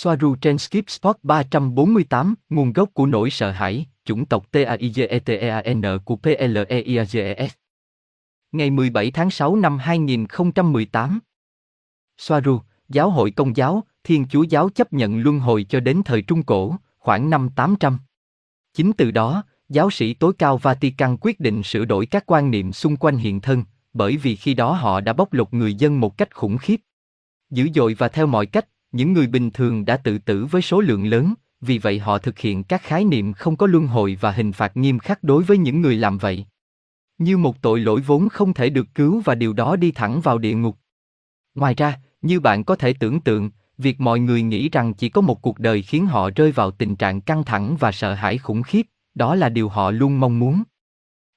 Soaru trên Skip Spot 348, nguồn gốc của nỗi sợ hãi, chủng tộc TAIGETEAN của PLEIAGES. Ngày 17 tháng 6 năm 2018. Soaru, giáo hội công giáo, Thiên Chúa giáo chấp nhận luân hồi cho đến thời Trung Cổ, khoảng năm 800. Chính từ đó, giáo sĩ tối cao Vatican quyết định sửa đổi các quan niệm xung quanh hiện thân, bởi vì khi đó họ đã bóc lột người dân một cách khủng khiếp. Dữ dội và theo mọi cách, những người bình thường đã tự tử với số lượng lớn, vì vậy họ thực hiện các khái niệm không có luân hồi và hình phạt nghiêm khắc đối với những người làm vậy. Như một tội lỗi vốn không thể được cứu và điều đó đi thẳng vào địa ngục. Ngoài ra, như bạn có thể tưởng tượng, việc mọi người nghĩ rằng chỉ có một cuộc đời khiến họ rơi vào tình trạng căng thẳng và sợ hãi khủng khiếp, đó là điều họ luôn mong muốn.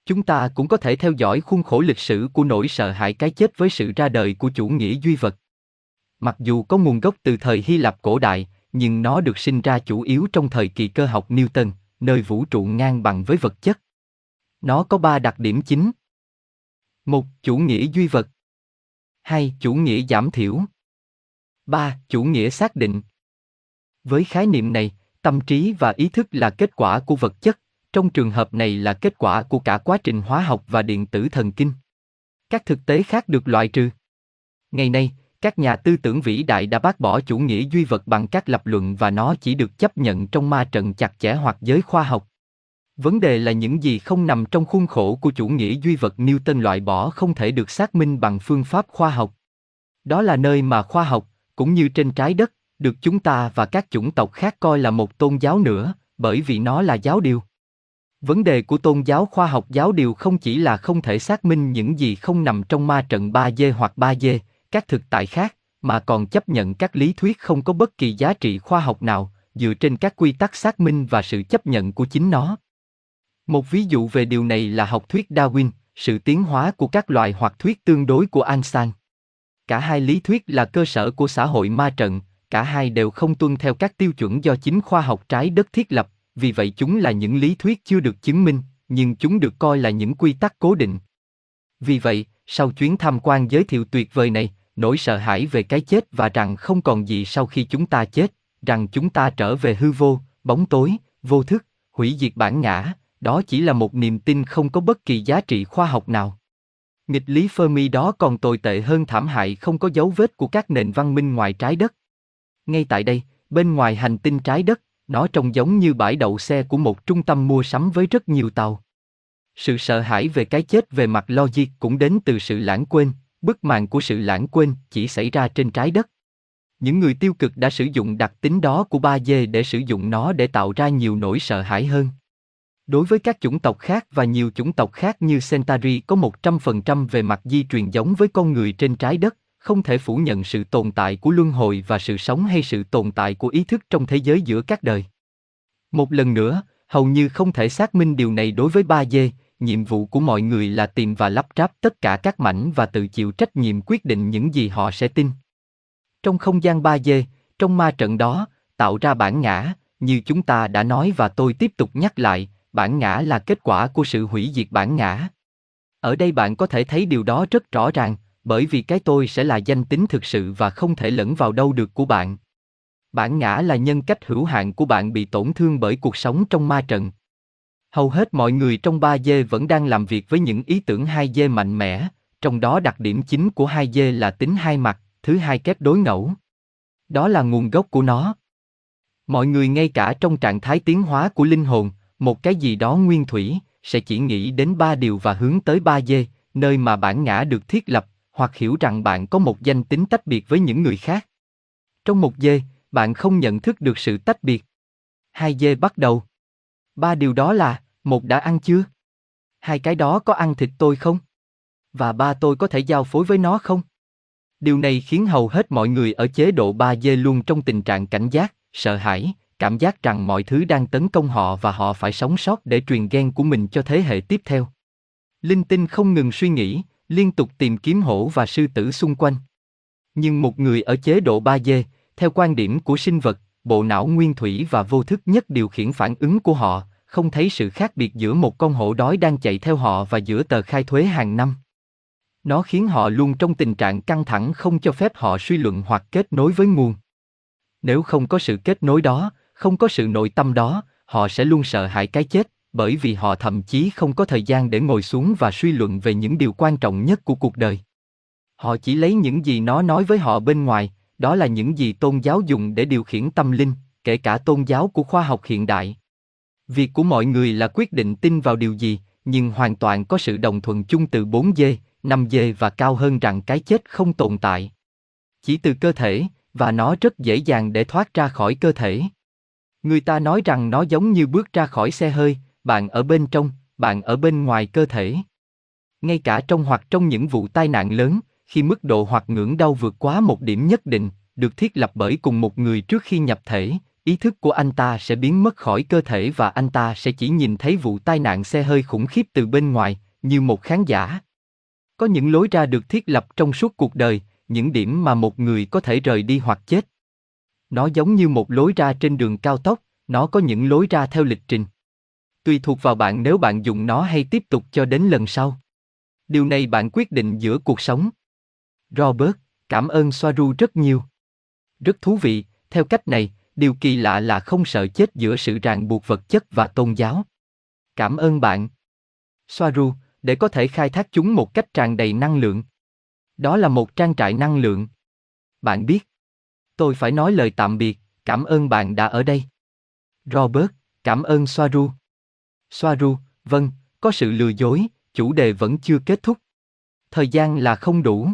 Chúng ta cũng có thể theo dõi khuôn khổ lịch sử của nỗi sợ hãi cái chết với sự ra đời của chủ nghĩa duy vật. Mặc dù có nguồn gốc từ thời Hy Lạp cổ đại, nhưng nó được sinh ra chủ yếu trong thời kỳ cơ học Newton, nơi vũ trụ ngang bằng với vật chất. Nó có ba đặc điểm chính. một Chủ nghĩa duy vật. hai Chủ nghĩa giảm thiểu. ba Chủ nghĩa xác định. Với khái niệm này, tâm trí và ý thức là kết quả của vật chất, trong trường hợp này là kết quả của cả quá trình hóa học và điện tử thần kinh. Các thực tế khác được loại trừ. Ngày nay, các nhà tư tưởng vĩ đại đã bác bỏ chủ nghĩa duy vật bằng các lập luận và nó chỉ được chấp nhận trong ma trận chặt chẽ hoặc giới khoa học. Vấn đề là những gì không nằm trong khuôn khổ của chủ nghĩa duy vật Newton loại bỏ không thể được xác minh bằng phương pháp khoa học. Đó là nơi mà khoa học, cũng như trên trái đất, được chúng ta và các chủng tộc khác coi là một tôn giáo nữa, bởi vì nó là giáo điều. Vấn đề của tôn giáo khoa học giáo điều không chỉ là không thể xác minh những gì không nằm trong ma trận 3D hoặc 3D, các thực tại khác, mà còn chấp nhận các lý thuyết không có bất kỳ giá trị khoa học nào, dựa trên các quy tắc xác minh và sự chấp nhận của chính nó. Một ví dụ về điều này là học thuyết Darwin, sự tiến hóa của các loài hoặc thuyết tương đối của Einstein. Cả hai lý thuyết là cơ sở của xã hội ma trận, cả hai đều không tuân theo các tiêu chuẩn do chính khoa học trái đất thiết lập, vì vậy chúng là những lý thuyết chưa được chứng minh, nhưng chúng được coi là những quy tắc cố định. Vì vậy, sau chuyến tham quan giới thiệu tuyệt vời này, nỗi sợ hãi về cái chết và rằng không còn gì sau khi chúng ta chết, rằng chúng ta trở về hư vô, bóng tối, vô thức, hủy diệt bản ngã, đó chỉ là một niềm tin không có bất kỳ giá trị khoa học nào. Nghịch lý Fermi đó còn tồi tệ hơn thảm hại không có dấu vết của các nền văn minh ngoài trái đất. Ngay tại đây, bên ngoài hành tinh trái đất, nó trông giống như bãi đậu xe của một trung tâm mua sắm với rất nhiều tàu. Sự sợ hãi về cái chết về mặt logic cũng đến từ sự lãng quên, bức màn của sự lãng quên chỉ xảy ra trên trái đất. Những người tiêu cực đã sử dụng đặc tính đó của 3D để sử dụng nó để tạo ra nhiều nỗi sợ hãi hơn. Đối với các chủng tộc khác và nhiều chủng tộc khác như Centauri có 100% về mặt di truyền giống với con người trên trái đất, không thể phủ nhận sự tồn tại của luân hồi và sự sống hay sự tồn tại của ý thức trong thế giới giữa các đời. Một lần nữa, hầu như không thể xác minh điều này đối với 3D, nhiệm vụ của mọi người là tìm và lắp ráp tất cả các mảnh và tự chịu trách nhiệm quyết định những gì họ sẽ tin. Trong không gian 3D, trong ma trận đó, tạo ra bản ngã, như chúng ta đã nói và tôi tiếp tục nhắc lại, bản ngã là kết quả của sự hủy diệt bản ngã. Ở đây bạn có thể thấy điều đó rất rõ ràng, bởi vì cái tôi sẽ là danh tính thực sự và không thể lẫn vào đâu được của bạn. Bản ngã là nhân cách hữu hạn của bạn bị tổn thương bởi cuộc sống trong ma trận. Hầu hết mọi người trong 3D vẫn đang làm việc với những ý tưởng 2D mạnh mẽ, trong đó đặc điểm chính của 2D là tính hai mặt, thứ hai kép đối ngẫu. Đó là nguồn gốc của nó. Mọi người ngay cả trong trạng thái tiến hóa của linh hồn, một cái gì đó nguyên thủy, sẽ chỉ nghĩ đến ba điều và hướng tới 3D, nơi mà bản ngã được thiết lập, hoặc hiểu rằng bạn có một danh tính tách biệt với những người khác. Trong một dê, bạn không nhận thức được sự tách biệt. Hai dê bắt đầu. Ba điều đó là, một đã ăn chưa? Hai cái đó có ăn thịt tôi không? Và ba tôi có thể giao phối với nó không? Điều này khiến hầu hết mọi người ở chế độ 3 dê luôn trong tình trạng cảnh giác, sợ hãi, cảm giác rằng mọi thứ đang tấn công họ và họ phải sống sót để truyền gen của mình cho thế hệ tiếp theo. Linh tinh không ngừng suy nghĩ, liên tục tìm kiếm hổ và sư tử xung quanh. Nhưng một người ở chế độ 3D, theo quan điểm của sinh vật, bộ não nguyên thủy và vô thức nhất điều khiển phản ứng của họ, không thấy sự khác biệt giữa một con hổ đói đang chạy theo họ và giữa tờ khai thuế hàng năm. Nó khiến họ luôn trong tình trạng căng thẳng không cho phép họ suy luận hoặc kết nối với nguồn. Nếu không có sự kết nối đó, không có sự nội tâm đó, họ sẽ luôn sợ hãi cái chết, bởi vì họ thậm chí không có thời gian để ngồi xuống và suy luận về những điều quan trọng nhất của cuộc đời. Họ chỉ lấy những gì nó nói với họ bên ngoài, đó là những gì tôn giáo dùng để điều khiển tâm linh, kể cả tôn giáo của khoa học hiện đại. Việc của mọi người là quyết định tin vào điều gì, nhưng hoàn toàn có sự đồng thuận chung từ 4 dê, 5 dê và cao hơn rằng cái chết không tồn tại. Chỉ từ cơ thể, và nó rất dễ dàng để thoát ra khỏi cơ thể. Người ta nói rằng nó giống như bước ra khỏi xe hơi, bạn ở bên trong, bạn ở bên ngoài cơ thể. Ngay cả trong hoặc trong những vụ tai nạn lớn, khi mức độ hoặc ngưỡng đau vượt quá một điểm nhất định, được thiết lập bởi cùng một người trước khi nhập thể, ý thức của anh ta sẽ biến mất khỏi cơ thể và anh ta sẽ chỉ nhìn thấy vụ tai nạn xe hơi khủng khiếp từ bên ngoài, như một khán giả. Có những lối ra được thiết lập trong suốt cuộc đời, những điểm mà một người có thể rời đi hoặc chết. Nó giống như một lối ra trên đường cao tốc, nó có những lối ra theo lịch trình. Tùy thuộc vào bạn nếu bạn dùng nó hay tiếp tục cho đến lần sau. Điều này bạn quyết định giữa cuộc sống. Robert, cảm ơn Soaru rất nhiều. Rất thú vị, theo cách này, điều kỳ lạ là không sợ chết giữa sự ràng buộc vật chất và tôn giáo. Cảm ơn bạn. Soaru, để có thể khai thác chúng một cách tràn đầy năng lượng. Đó là một trang trại năng lượng. Bạn biết. Tôi phải nói lời tạm biệt, cảm ơn bạn đã ở đây. Robert, cảm ơn Soaru. Soaru, vâng, có sự lừa dối, chủ đề vẫn chưa kết thúc. Thời gian là không đủ.